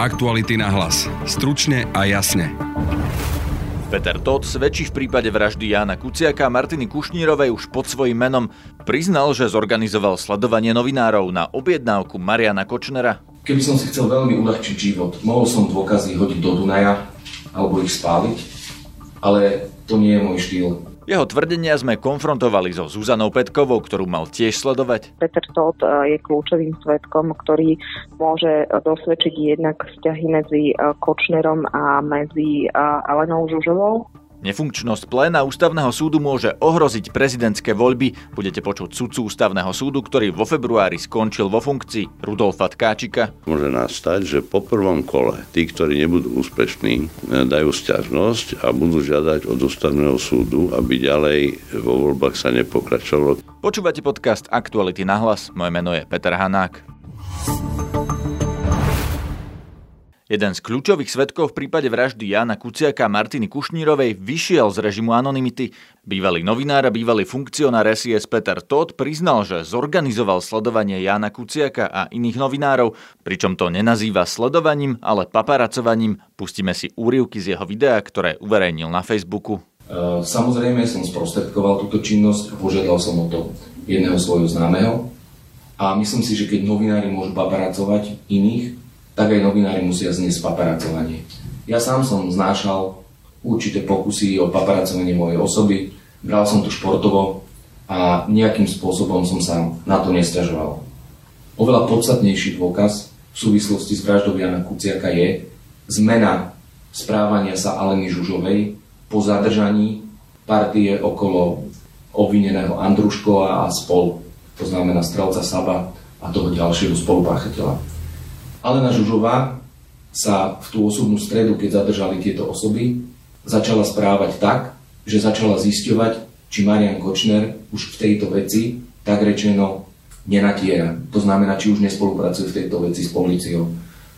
Aktuality na hlas. Stručne a jasne. Peter Todt svedčí v prípade vraždy Jána Kuciaka a Martiny Kušnírovej už pod svojím menom. Priznal, že zorganizoval sledovanie novinárov na objednávku Mariana Kočnera. Keby som si chcel veľmi uľahčiť život, mohol som dôkazy hodiť do Dunaja alebo ich spáliť, ale to nie je môj štýl. Jeho tvrdenia sme konfrontovali so Zuzanou Petkovou, ktorú mal tiež sledovať. Peter Todt eh, je kľúčovým svetkom, ktorý môže dosvedčiť jednak vzťahy medzi eh, Kočnerom a medzi Alenou Žužovou. Nefunkčnosť pléna ústavného súdu môže ohroziť prezidentské voľby. Budete počuť sudcu ústavného súdu, ktorý vo februári skončil vo funkcii Rudolfa Tkáčika. Môže nastať, že po prvom kole tí, ktorí nebudú úspešní, dajú stiažnosť a budú žiadať od ústavného súdu, aby ďalej vo voľbách sa nepokračovalo. Počúvate podcast Aktuality na hlas. Moje meno je Peter Hanák. Jeden z kľúčových svetkov v prípade vraždy Jana Kuciaka Martiny Kušnírovej vyšiel z režimu anonymity. Bývalý novinár a bývalý funkcionár SIS Peter Todd priznal, že zorganizoval sledovanie Jana Kuciaka a iných novinárov, pričom to nenazýva sledovaním, ale paparacovaním. Pustíme si úrivky z jeho videa, ktoré uverejnil na Facebooku. E, samozrejme som sprostredkoval túto činnosť požiadal som o to jedného svojho známeho. A myslím si, že keď novinári môžu paparacovať iných, tak aj novinári musia zniesť paparacovanie. Ja sám som znášal určité pokusy o paparacovanie mojej osoby, bral som to športovo a nejakým spôsobom som sa na to nestiažoval. Oveľa podstatnejší dôkaz v súvislosti s vraždou Jana Kuciaka je zmena správania sa Aleny Žužovej po zadržaní partie okolo obvineného Andruškova a spol, to znamená strelca Saba a toho ďalšieho spolupáchateľa. Alena Žužová sa v tú osobnú stredu, keď zadržali tieto osoby, začala správať tak, že začala zisťovať, či Marian Kočner už v tejto veci, tak rečeno, nenatiera. To znamená, či už nespolupracuje v tejto veci s policiou.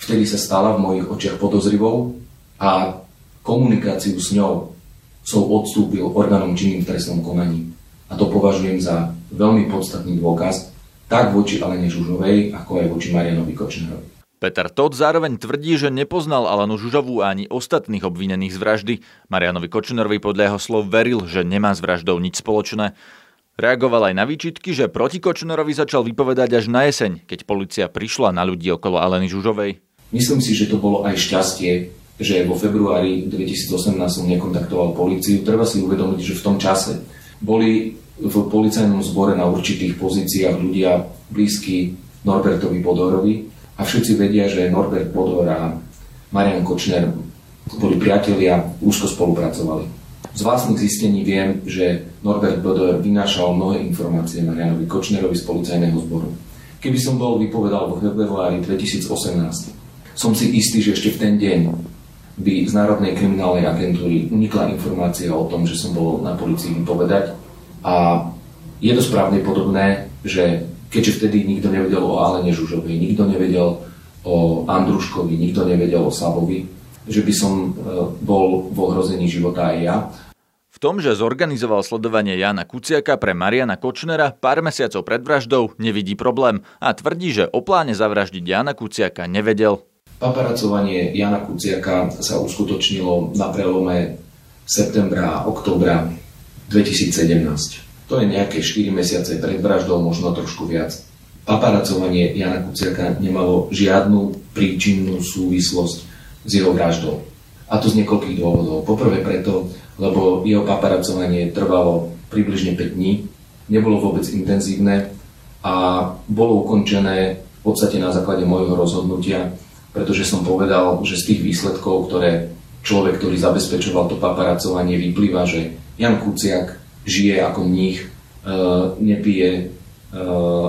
Vtedy sa stala v mojich očiach podozrivou a komunikáciu s ňou som odstúpil orgánom činným v trestnom konaní. A to považujem za veľmi podstatný dôkaz tak voči Alene Žužovej, ako aj voči Marianovi Kočnerovi. Peter Todd zároveň tvrdí, že nepoznal Alanu Žužovú ani ostatných obvinených z vraždy. Marianovi Kočnerovi podľa jeho slov veril, že nemá s vraždou nič spoločné. Reagoval aj na výčitky, že proti Kočnerovi začal vypovedať až na jeseň, keď policia prišla na ľudí okolo Aleny Žužovej. Myslím si, že to bolo aj šťastie, že vo februári 2018 som nekontaktoval policiu. Treba si uvedomiť, že v tom čase boli v policajnom zbore na určitých pozíciách ľudia blízky Norbertovi Bodorovi, a všetci vedia, že Norbert Bodor a Marian Kočner boli priatelia, úzko spolupracovali. Z vlastných zistení viem, že Norbert Bodor vynášal mnohé informácie Marianovi Kočnerovi z policajného zboru. Keby som bol vypovedal vo februári 2018, som si istý, že ešte v ten deň by z Národnej kriminálnej agentúry unikla informácia o tom, že som bol na policii vypovedať. A je to správne podobné, že keďže vtedy nikto nevedel o Alene Žužovej, nikto nevedel o Andruškovi, nikto nevedel o Savovi, že by som e, bol v ohrození života aj ja. V tom, že zorganizoval sledovanie Jana Kuciaka pre Mariana Kočnera pár mesiacov pred vraždou, nevidí problém a tvrdí, že o pláne zavraždiť Jana Kuciaka nevedel. Paparacovanie Jana Kuciaka sa uskutočnilo na prelome septembra a oktobra 2017. To je nejaké 4 mesiace pred vraždou, možno trošku viac. Paparacovanie Jana Kuciaka nemalo žiadnu príčinnú súvislosť s jeho vraždou. A to z niekoľkých dôvodov. Poprvé preto, lebo jeho paparacovanie trvalo približne 5 dní, nebolo vôbec intenzívne a bolo ukončené v podstate na základe môjho rozhodnutia, pretože som povedal, že z tých výsledkov, ktoré človek, ktorý zabezpečoval to paparacovanie, vyplýva, že Jan Kuciak žije ako mních, e, nepije e,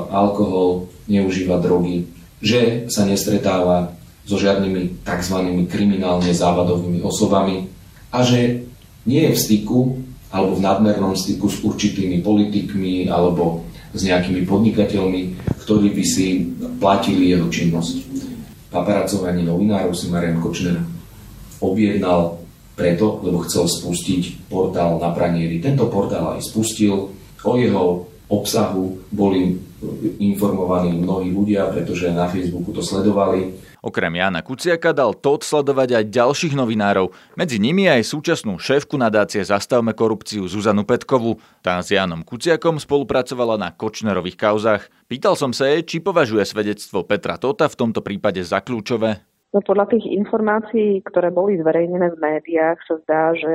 alkohol, neužíva drogy, že sa nestretáva so žiadnymi tzv. kriminálne závadovými osobami a že nie je v styku alebo v nadmernom styku s určitými politikmi alebo s nejakými podnikateľmi, ktorí by si platili jeho činnosť. Paparacovanie novinárov si Marian Kočner objednal preto, lebo chcel spustiť portál na praniery. Tento portál aj spustil, o jeho obsahu boli informovaní mnohí ľudia, pretože na Facebooku to sledovali. Okrem Jana Kuciaka dal Todd sledovať aj ďalších novinárov, medzi nimi aj súčasnú šéfku nadácie Zastavme korupciu Zuzanu Petkovu. Tá s Janom Kuciakom spolupracovala na Kočnerových kauzách. Pýtal som sa jej, či považuje svedectvo Petra Tota v tomto prípade za kľúčové. No podľa tých informácií, ktoré boli zverejnené v médiách, sa zdá, že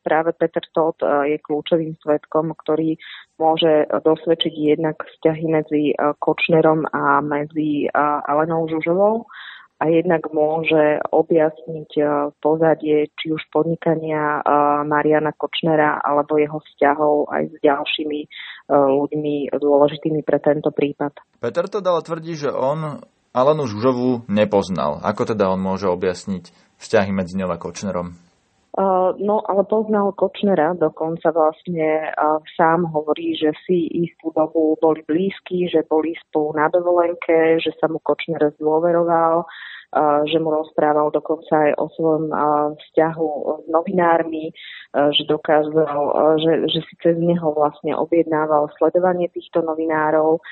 práve Peter Todt je kľúčovým svetkom, ktorý môže dosvedčiť jednak vzťahy medzi Kočnerom a medzi Alenou Žužovou a jednak môže objasniť pozadie či už podnikania Mariana Kočnera alebo jeho vzťahov aj s ďalšími ľuďmi dôležitými pre tento prípad. Peter to dal tvrdí, že on Alenu Žužovú nepoznal. Ako teda on môže objasniť vzťahy medzi ňou a Kočnerom? Uh, no, ale poznal Kočnera, dokonca vlastne sám hovorí, že si istú dobu boli blízki, že boli spolu na dovolenke, že sa mu Kočner zdôveroval, že mu rozprával dokonca aj o svojom vzťahu s novinármi, že dokázal, že, že si cez neho vlastne objednával sledovanie týchto novinárov,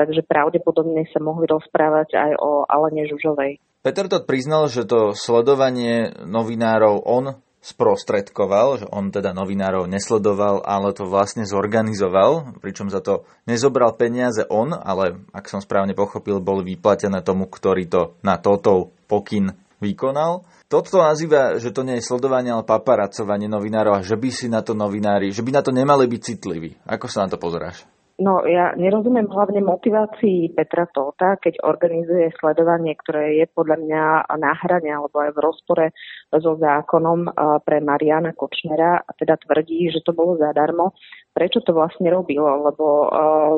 takže pravdepodobne sa mohli rozprávať aj o Alene Žužovej. Peter Todt priznal, že to sledovanie novinárov on sprostredkoval, že on teda novinárov nesledoval, ale to vlastne zorganizoval, pričom za to nezobral peniaze on, ale ak som správne pochopil, boli vyplatené tomu, ktorý to na toto pokyn vykonal. Toto nazýva, že to nie je sledovanie, ale paparacovanie novinárov a že by si na to novinári, že by na to nemali byť citliví. Ako sa na to pozeráš? No ja nerozumiem hlavne motivácii Petra Tóta, keď organizuje sledovanie, ktoré je podľa mňa na hrane alebo aj v rozpore so zákonom pre Mariana Kočnera a teda tvrdí, že to bolo zadarmo. Prečo to vlastne robilo? Lebo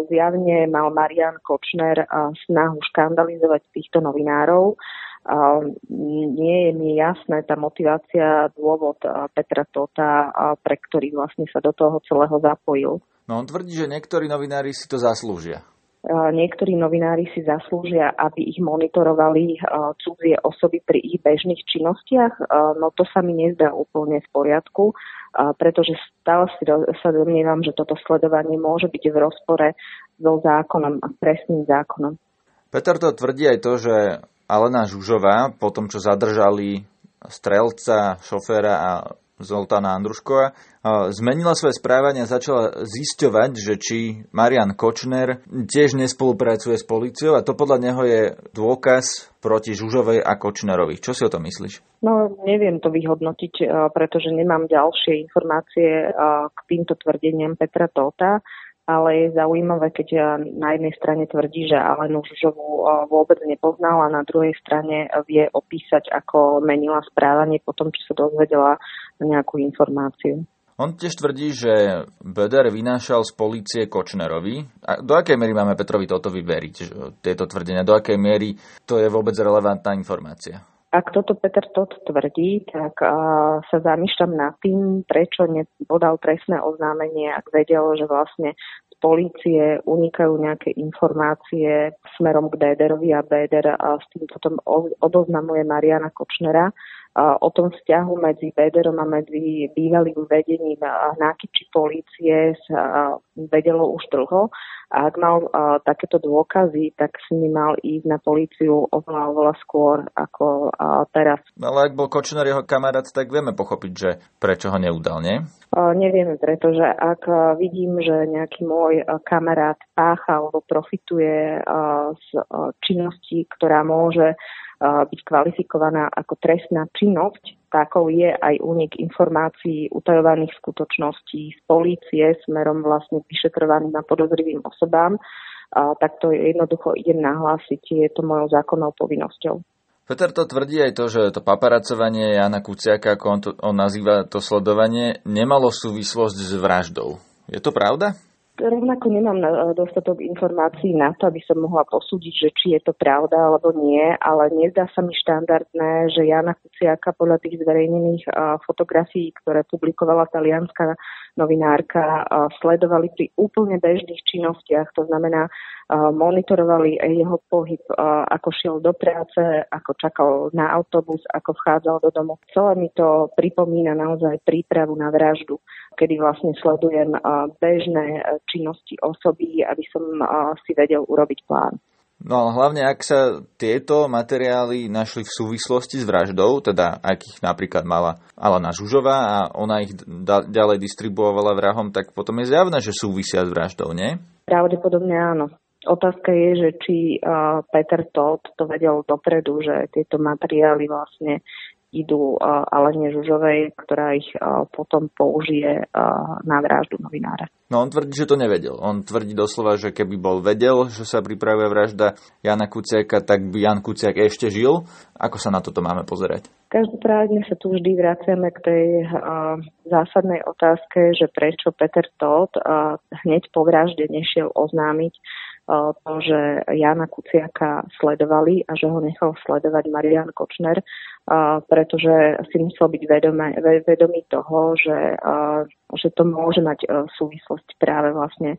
zjavne mal Marian Kočner snahu škandalizovať týchto novinárov. Nie je mi jasné tá motivácia, dôvod Petra Tota, pre ktorý vlastne sa do toho celého zapojil. No on tvrdí, že niektorí novinári si to zaslúžia. Niektorí novinári si zaslúžia, aby ich monitorovali cudzie osoby pri ich bežných činnostiach. No to sa mi nezdá úplne v poriadku, pretože stále si sa domnievam, že toto sledovanie môže byť v rozpore so zákonom a presným zákonom. Peter to tvrdí aj to, že Alena Žužová, po tom, čo zadržali strelca, šoféra a Zoltána Andruškova, zmenila svoje správanie a začala zisťovať, že či Marian Kočner tiež nespolupracuje s policiou a to podľa neho je dôkaz proti Žužovej a Kočnerovi. Čo si o tom myslíš? No, neviem to vyhodnotiť, pretože nemám ďalšie informácie k týmto tvrdeniam Petra Tóta ale je zaujímavé, keď na jednej strane tvrdí, že Alenu Žužovú vôbec nepoznal a na druhej strane vie opísať, ako menila správanie po tom, čo sa dozvedela nejakú informáciu. On tiež tvrdí, že Beder vynášal z policie Kočnerovi. A do akej miery máme Petrovi toto vyveriť, tieto tvrdenia? Do akej miery to je vôbec relevantná informácia? Ak toto Peter Todt tvrdí, tak uh, sa zamýšľam nad tým, prečo nepodal trestné oznámenie, ak vedel, že vlastne polície unikajú nejaké informácie smerom k Béderovi a Béder a s tým potom odoznamuje Mariana Kočnera o tom vzťahu medzi Bederom a medzi bývalým vedením nákyči polície sa vedelo už dlho. A ak mal uh, takéto dôkazy, tak si mi mal ísť na políciu oveľa, oveľa skôr ako uh, teraz. Ale ak bol Kočner jeho kamarát, tak vieme pochopiť, že prečo ho neudal, nie? Uh, nevieme, pretože ak vidím, že nejaký môj uh, kamarát pácha alebo profituje uh, z uh, činnosti, ktorá môže byť kvalifikovaná ako trestná činnosť, takou je aj únik informácií utajovaných skutočností z polície smerom vlastne vyšetrovaným a podozrivým osobám, tak to jednoducho idem nahlásiť, je to mojou zákonnou povinnosťou. Peter to tvrdí aj to, že to paparacovanie Jana Kuciaka, ako on, to, on nazýva to sledovanie, nemalo súvislosť s vraždou. Je to pravda? Rovnako nemám dostatok informácií na to, aby som mohla posúdiť, že či je to pravda alebo nie, ale nezdá sa mi štandardné, že Jana Kuciaka podľa tých zverejnených fotografií, ktoré publikovala talianská novinárka, sledovali pri úplne bežných činnostiach, to znamená monitorovali jeho pohyb, ako šiel do práce, ako čakal na autobus, ako vchádzal do domu. Celé mi to pripomína naozaj prípravu na vraždu. Kedy vlastne sledujem bežné činnosti osoby, aby som si vedel urobiť plán. No ale hlavne, ak sa tieto materiály našli v súvislosti s vraždou, teda ak ich napríklad mala Alana Žužová a ona ich da- ďalej distribuovala vrahom, tak potom je zjavné, že súvisia s vraždou, nie? Pravdepodobne áno. Otázka je, že či uh, Peter Todd to vedel dopredu, že tieto materiály vlastne idú Alene Žužovej, ktorá ich potom použije na vraždu novinára. No on tvrdí, že to nevedel. On tvrdí doslova, že keby bol vedel, že sa pripravuje vražda Jana Kuciaka, tak by Jan Kuciak ešte žil. Ako sa na toto máme pozerať? Každopádne sa tu vždy vraciame k tej uh, zásadnej otázke, že prečo Peter Todd uh, hneď po vražde nešiel oznámiť to, že Jana Kuciaka sledovali a že ho nechal sledovať Marian Kočner, uh, pretože si musel byť vedomý, vedomý toho, že, uh, že to môže mať súvislosť práve vlastne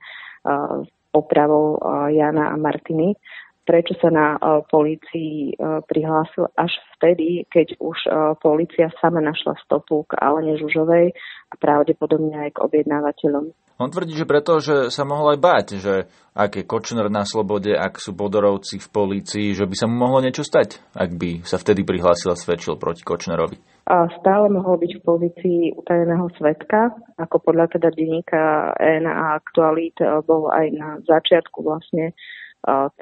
s popravou Jana a Martiny prečo sa na uh, polícii uh, prihlásil až vtedy, keď už uh, polícia sama našla stopu k Alene Žužovej a pravdepodobne aj k objednávateľom. On tvrdí, že preto, že sa mohol aj báť, že ak je Kočner na slobode, ak sú bodorovci v polícii, že by sa mu mohlo niečo stať, ak by sa vtedy prihlásil a svedčil proti Kočnerovi. A stále mohol byť v pozícii utajeného svetka, ako podľa teda denníka ENA Aktualit bol aj na začiatku vlastne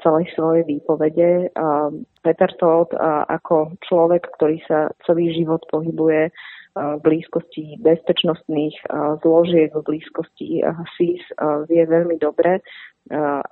celej svojej výpovede. Peter Todt ako človek, ktorý sa celý život pohybuje v blízkosti bezpečnostných zložiek, v blízkosti SIS, vie veľmi dobre,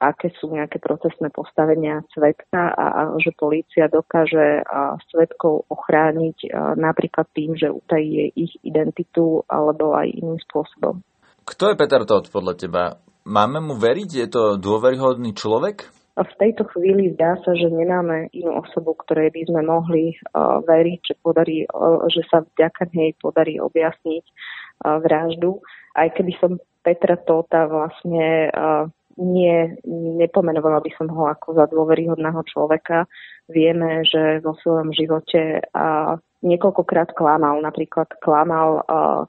aké sú nejaké procesné postavenia svetka a, že polícia dokáže svetkov ochrániť napríklad tým, že utají ich identitu alebo aj iným spôsobom. Kto je Peter Todt podľa teba? Máme mu veriť? Je to dôveryhodný človek? V tejto chvíli zdá sa, že nemáme inú osobu, ktorej by sme mohli uh, veriť, že, podarí, uh, že sa vďaka nej podarí objasniť uh, vraždu. Aj keby som Petra Tota vlastne uh, nie, nepomenovala by som ho ako za dôveryhodného človeka. Vieme, že vo svojom živote uh, niekoľkokrát klamal. Napríklad klamal,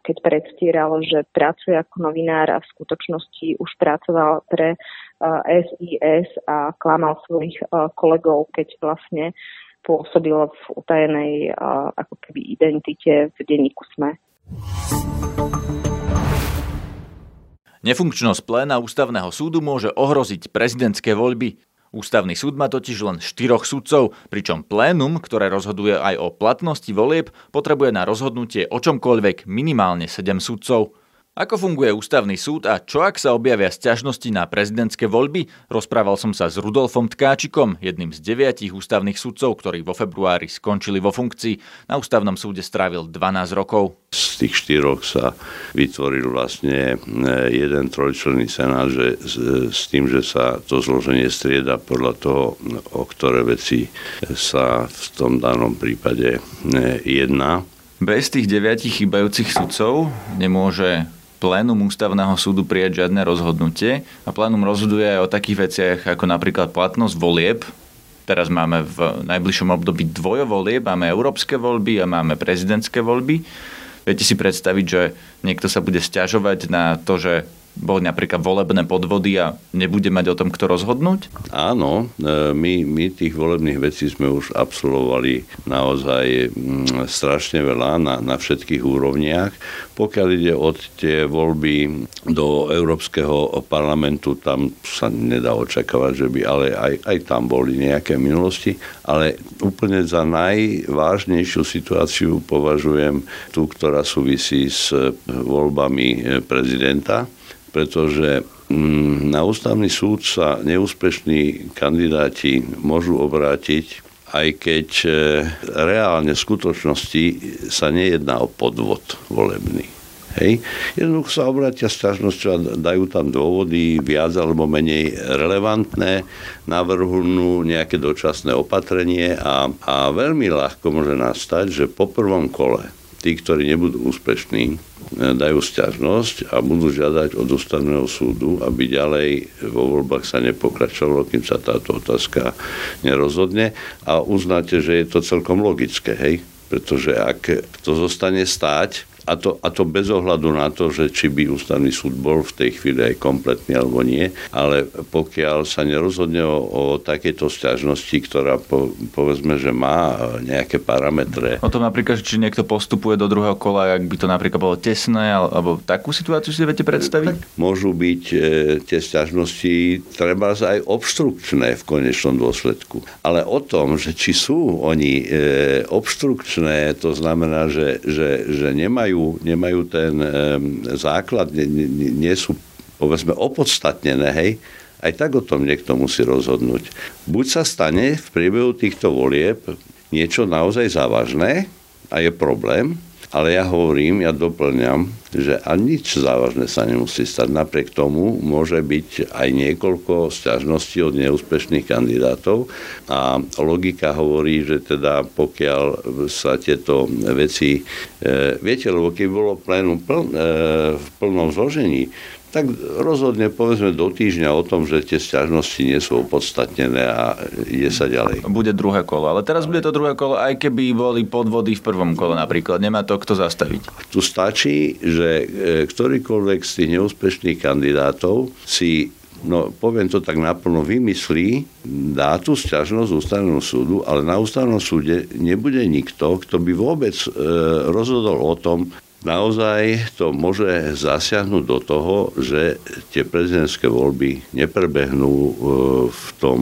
keď predstieral, že pracuje ako novinár a v skutočnosti už pracoval pre SIS a klamal svojich kolegov, keď vlastne pôsobil v utajenej ako keby identite v denníku SME. Nefunkčnosť pléna ústavného súdu môže ohroziť prezidentské voľby. Ústavný súd má totiž len štyroch sudcov, pričom plénum, ktoré rozhoduje aj o platnosti volieb, potrebuje na rozhodnutie o čomkoľvek minimálne 7 sudcov. Ako funguje ústavný súd a čo ak sa objavia sťažnosti na prezidentské voľby? Rozprával som sa s Rudolfom Tkáčikom, jedným z deviatich ústavných sudcov, ktorí vo februári skončili vo funkcii. Na ústavnom súde strávil 12 rokov. Z tých štyroch sa vytvoril vlastne e, jeden trojčlenný senát, že s tým, že sa to zloženie strieda podľa toho, o ktoré veci sa v tom danom prípade e, jedná. Bez tých deviatich chýbajúcich sudcov nemôže plénum ústavného súdu prijať žiadne rozhodnutie a plénum rozhoduje aj o takých veciach ako napríklad platnosť volieb. Teraz máme v najbližšom období dvojovolieb, máme európske voľby a máme prezidentské voľby. Viete si predstaviť, že niekto sa bude stiažovať na to, že boli napríklad volebné podvody a nebude mať o tom kto rozhodnúť? Áno, e, my, my tých volebných vecí sme už absolvovali naozaj mm, strašne veľa na, na všetkých úrovniach. Pokiaľ ide od tie voľby do Európskeho parlamentu, tam sa nedá očakávať, že by, ale aj, aj tam boli nejaké minulosti, ale úplne za najvážnejšiu situáciu považujem tú, ktorá súvisí s voľbami prezidenta pretože mm, na ústavný súd sa neúspešní kandidáti môžu obrátiť, aj keď e, reálne v skutočnosti sa nejedná o podvod volebný. Hej. Jednoducho sa obrátia s a dajú tam dôvody viac alebo menej relevantné, navrhnú nejaké dočasné opatrenie a, a veľmi ľahko môže nastať, že po prvom kole tí, ktorí nebudú úspešní, dajú sťažnosť a budú žiadať od ústavného súdu, aby ďalej vo voľbách sa nepokračovalo, kým sa táto otázka nerozhodne a uznáte, že je to celkom logické, hej? pretože ak to zostane stáť, a to, a to bez ohľadu na to, že či by ústavný súd bol v tej chvíli aj kompletný alebo nie, ale pokiaľ sa nerozhodne o, o takéto sťažnosti, ktorá po, povedzme, že má nejaké parametre. O tom napríklad, či niekto postupuje do druhého kola, ak by to napríklad bolo tesné, alebo takú situáciu si viete predstaviť? Tak môžu byť e, tie sťažnosti treba aj obštrukčné v konečnom dôsledku. Ale o tom, že či sú oni e, obštrukčné, to znamená, že, že, že nemajú nemajú, nemajú ten um, základ, nie, nie, nie sú povedzme opodstatnené, hej, aj tak o tom niekto musí rozhodnúť. Buď sa stane v priebehu týchto volieb niečo naozaj závažné a je problém, ale ja hovorím, ja doplňam, že a nič závažné sa nemusí stať. Napriek tomu môže byť aj niekoľko sťažností od neúspešných kandidátov a logika hovorí, že teda pokiaľ sa tieto veci, e, viete, lebo keď bolo plénum pln, e, v plnom zložení, tak rozhodne povedzme do týždňa o tom, že tie sťažnosti nie sú opodstatnené a ide sa ďalej. Bude druhé kolo, ale teraz bude to druhé kolo, aj keby boli podvody v prvom kole napríklad. Nemá to kto zastaviť. Tu stačí, že e, ktorýkoľvek z tých neúspešných kandidátov si no poviem to tak naplno, vymyslí, dá tú sťažnosť ústavnému súdu, ale na ústavnom súde nebude nikto, kto by vôbec e, rozhodol o tom, naozaj to môže zasiahnuť do toho, že tie prezidentské voľby neprebehnú e, v tom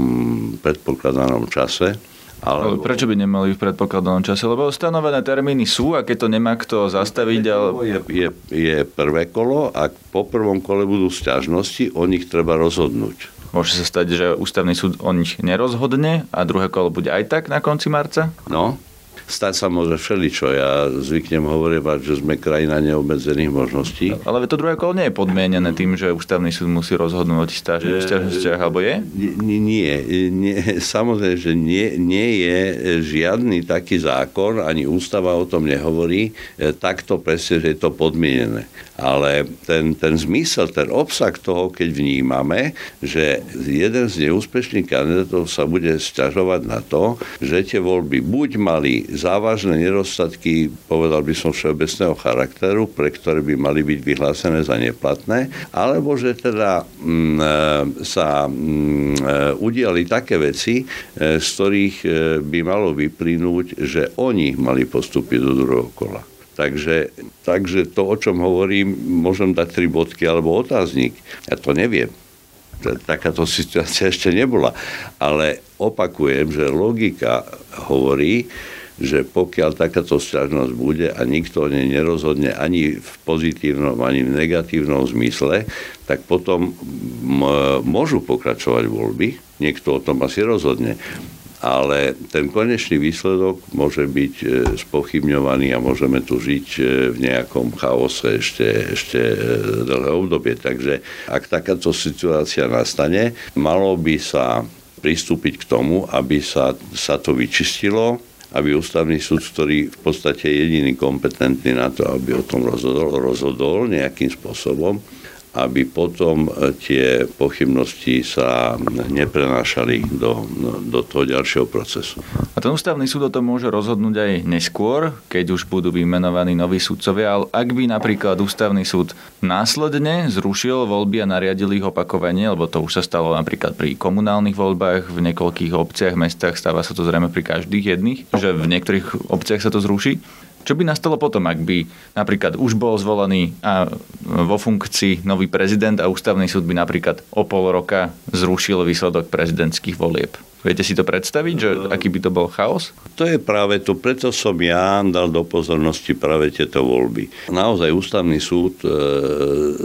predpokladanom čase. Ale... Prečo by nemali v predpokladanom čase? Lebo stanovené termíny sú a keď to nemá kto zastaviť... Ale... Je, je, je prvé kolo a po prvom kole budú sťažnosti, o nich treba rozhodnúť. Môže sa stať, že ústavný súd o nich nerozhodne a druhé kolo bude aj tak na konci marca? No, stať sa môže všeličo. Ja zvyknem hovoriť, že sme krajina neobmedzených možností. Ale to druhé kolo nie je podmienené tým, že ústavný súd musí rozhodnúť o stiažnostiach, alebo je? Nie, nie, samozrejme, že nie, nie je žiadny taký zákon, ani ústava o tom nehovorí, e, takto presne, že je to podmienené. Ale ten, ten zmysel, ten obsah toho, keď vnímame, že jeden z neúspešných kandidátov sa bude stiažovať na to, že tie voľby buď mali závažné nedostatky, povedal by som všeobecného charakteru, pre ktoré by mali byť vyhlásené za neplatné, alebo že teda mm, e, sa mm, e, udiali také veci, e, z ktorých by malo vyplynúť, že oni mali postúpiť do druhého kola. Takže, takže to, o čom hovorím, môžem dať tri bodky alebo otáznik. Ja to neviem takáto situácia ešte nebola. Ale opakujem, že logika hovorí, že pokiaľ takáto sťažnosť bude a nikto o nej nerozhodne ani v pozitívnom, ani v negatívnom zmysle, tak potom môžu pokračovať voľby. Niekto o tom asi rozhodne. Ale ten konečný výsledok môže byť e, spochybňovaný a môžeme tu žiť e, v nejakom chaose ešte, ešte e, dlhé obdobie. Takže ak takáto situácia nastane, malo by sa pristúpiť k tomu, aby sa, sa to vyčistilo, aby ústavný súd, ktorý v podstate je jediný kompetentný na to, aby o tom rozhodol, rozhodol nejakým spôsobom, aby potom e, tie pochybnosti sa neprenášali do, do toho ďalšieho procesu. A ten ústavný súd o tom môže rozhodnúť aj neskôr, keď už budú vymenovaní noví sudcovia, ale ak by napríklad ústavný súd následne zrušil voľby a nariadil ich opakovanie, lebo to už sa stalo napríklad pri komunálnych voľbách v niekoľkých obciach, mestách, stáva sa to zrejme pri každých jedných, že v niektorých obciach sa to zruší, čo by nastalo potom, ak by napríklad už bol zvolený a vo funkcii nový prezident a ústavný súd by napríklad o pol roka zrušil výsledok prezidentských volieb? Viete si to predstaviť, že aký by to bol chaos? To je práve to, preto som ja dal do pozornosti práve tieto voľby. Naozaj ústavný súd e,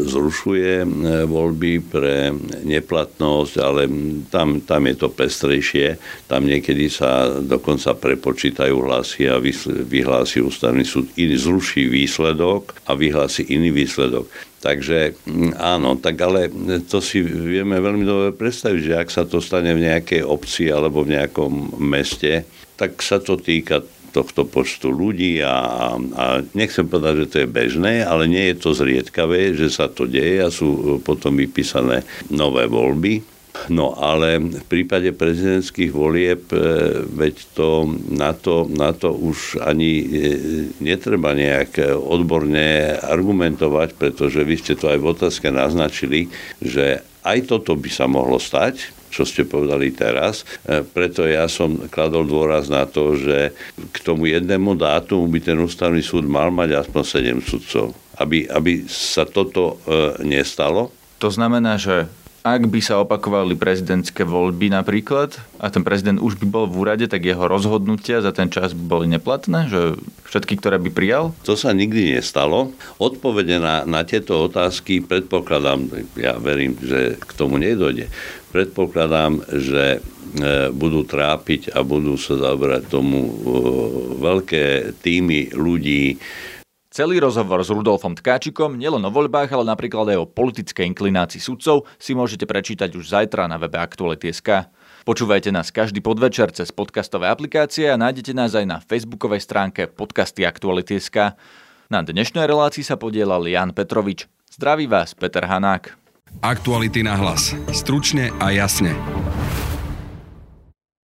zrušuje e, voľby pre neplatnosť, ale tam, tam je to pestrejšie. Tam niekedy sa dokonca prepočítajú hlasy a vyhlási ústavný súd iný, zruší výsledok a vyhlási iný výsledok. Takže mm, áno, tak ale to si vieme veľmi dobre predstaviť, že ak sa to stane v nejakej obci alebo v nejakom meste, tak sa to týka tohto počtu ľudí a, a nechcem povedať, že to je bežné, ale nie je to zriedkavé, že sa to deje a sú potom vypísané nové voľby. No ale v prípade prezidentských volieb, e, veď to na, to na to už ani e, netreba nejak odborne argumentovať, pretože vy ste to aj v otázke naznačili, že aj toto by sa mohlo stať, čo ste povedali teraz. E, preto ja som kladol dôraz na to, že k tomu jednému dátumu by ten ústavný súd mal mať aspoň 7 sudcov. Aby, aby sa toto e, nestalo. To znamená, že ak by sa opakovali prezidentské voľby napríklad a ten prezident už by bol v úrade, tak jeho rozhodnutia za ten čas by boli neplatné? Že všetky, ktoré by prijal? To sa nikdy nestalo. Odpovede na, na tieto otázky predpokladám, ja verím, že k tomu nedojde. Predpokladám, že e, budú trápiť a budú sa zabrať tomu e, veľké týmy ľudí, Celý rozhovor s Rudolfom Tkáčikom, nielen o voľbách, ale napríklad aj o politickej inklinácii sudcov, si môžete prečítať už zajtra na webe Aktuality.sk. Počúvajte nás každý podvečer cez podcastové aplikácie a nájdete nás aj na facebookovej stránke podcasty Aktuality.sk. Na dnešnej relácii sa podielal Jan Petrovič. Zdraví vás Peter Hanák. Aktuality na hlas. Stručne a jasne.